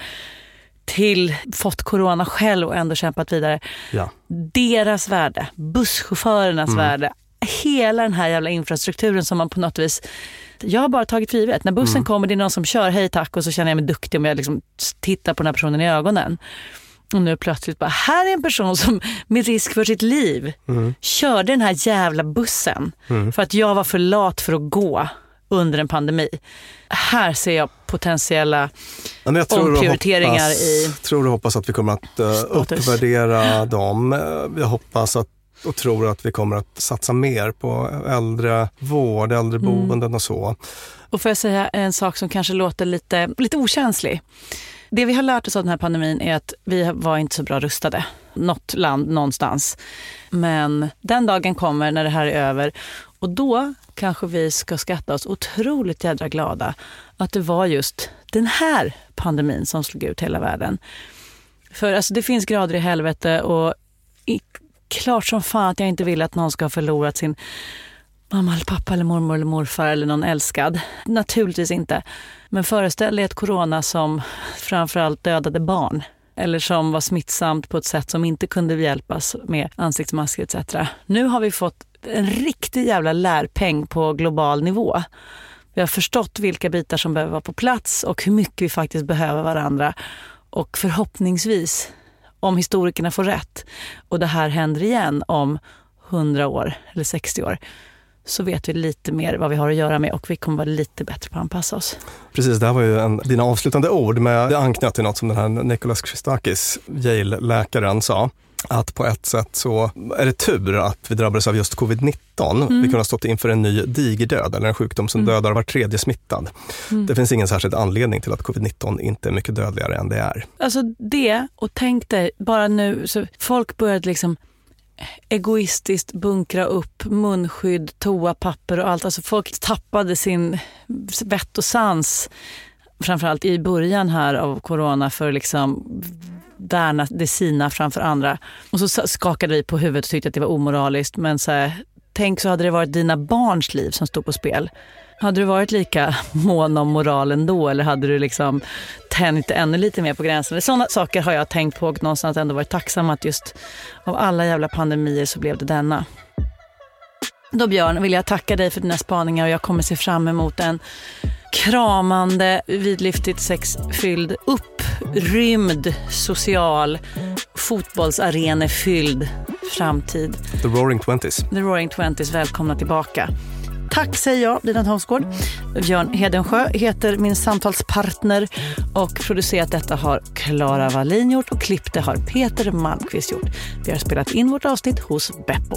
Speaker 1: till fått corona själv och ändå kämpat vidare.
Speaker 4: Ja.
Speaker 1: Deras värde, busschaufförernas värde, hela den här jävla infrastrukturen som man på något vis jag har bara tagit för givet. När bussen kommer, det är någon som kör, hej tack, och så känner jag mig duktig om jag liksom tittar på den här personen i ögonen. Och nu plötsligt bara, här är en person som med risk för sitt liv körde den här jävla bussen för att jag var för lat för att gå under en pandemi. Här ser jag potentiella
Speaker 4: men jag tror
Speaker 1: omprioriteringar
Speaker 4: hoppas,
Speaker 1: i
Speaker 4: tror och hoppas att vi kommer att uh, uppvärdera dem. Jag hoppas att, och tror att vi kommer att satsa mer på äldrevård, äldreboenden och så.
Speaker 1: Och får jag säga en sak som kanske låter lite, lite okänslig. Det vi har lärt oss av den här pandemin är att vi var inte så bra rustade. Något land någonstans. Men den dagen kommer när det här är över och då kanske vi ska skatta oss otroligt jädra glada att det var just den här pandemin som slog ut hela världen. För alltså, det finns grader i helvete och i, klart som fan att jag inte vill att någon ska ha förlorat sin mamma eller pappa eller mormor eller morfar eller någon älskad. Naturligtvis inte. Men föreställ dig ett corona som framförallt dödade barn eller som var smittsamt på ett sätt som inte kunde hjälpas med ansiktsmasker etc. Nu har vi fått en riktig jävla lärpeng på global nivå. Vi har förstått vilka bitar som behöver vara på plats och hur mycket vi faktiskt behöver varandra. Och förhoppningsvis, om historikerna får rätt och det här händer igen om 100 år eller 60 år, så vet vi lite mer vad vi har att göra med och vi kommer vara lite bättre på att anpassa oss.
Speaker 4: Precis, det här var ju en, dina avslutande ord, men det anknöt till något som den här Nicholas Christakis, Yale-läkaren, sa. Att på ett sätt så är det tur att vi drabbades av just covid-19. Mm. Vi kunde ha stått inför en ny digerdöd eller en sjukdom som mm. dödar var tredje smittad. Mm. Det finns ingen särskild anledning till att covid-19 inte är mycket dödligare än det är.
Speaker 1: Alltså det, och tänk dig bara nu, så folk började liksom egoistiskt bunkra upp munskydd, toapapper och allt. Alltså folk tappade sin vett och sans, framförallt i början här av corona, för liksom värna det sina framför andra. Och så skakade vi på huvudet och tyckte att det var omoraliskt. Men så här, tänk så hade det varit dina barns liv som stod på spel. Hade du varit lika mån om moralen då eller hade du liksom tänjt ännu lite mer på gränsen? Sådana saker har jag tänkt på och någonstans ändå varit tacksam att just av alla jävla pandemier så blev det denna. Då Björn vill jag tacka dig för dina spaningar och jag kommer se fram emot en kramande, vidlyftigt sexfylld, upprymd, social, fotbollsarenefylld framtid.
Speaker 4: The Roaring Twenties.
Speaker 1: The Roaring Twenties, välkomna tillbaka. Tack säger jag, Dina Thomsgård. Björn Hedensjö heter min samtalspartner och producerat detta har Klara Wallin gjort och klippt det har Peter Malmqvist gjort. Vi har spelat in vårt avsnitt hos Beppo.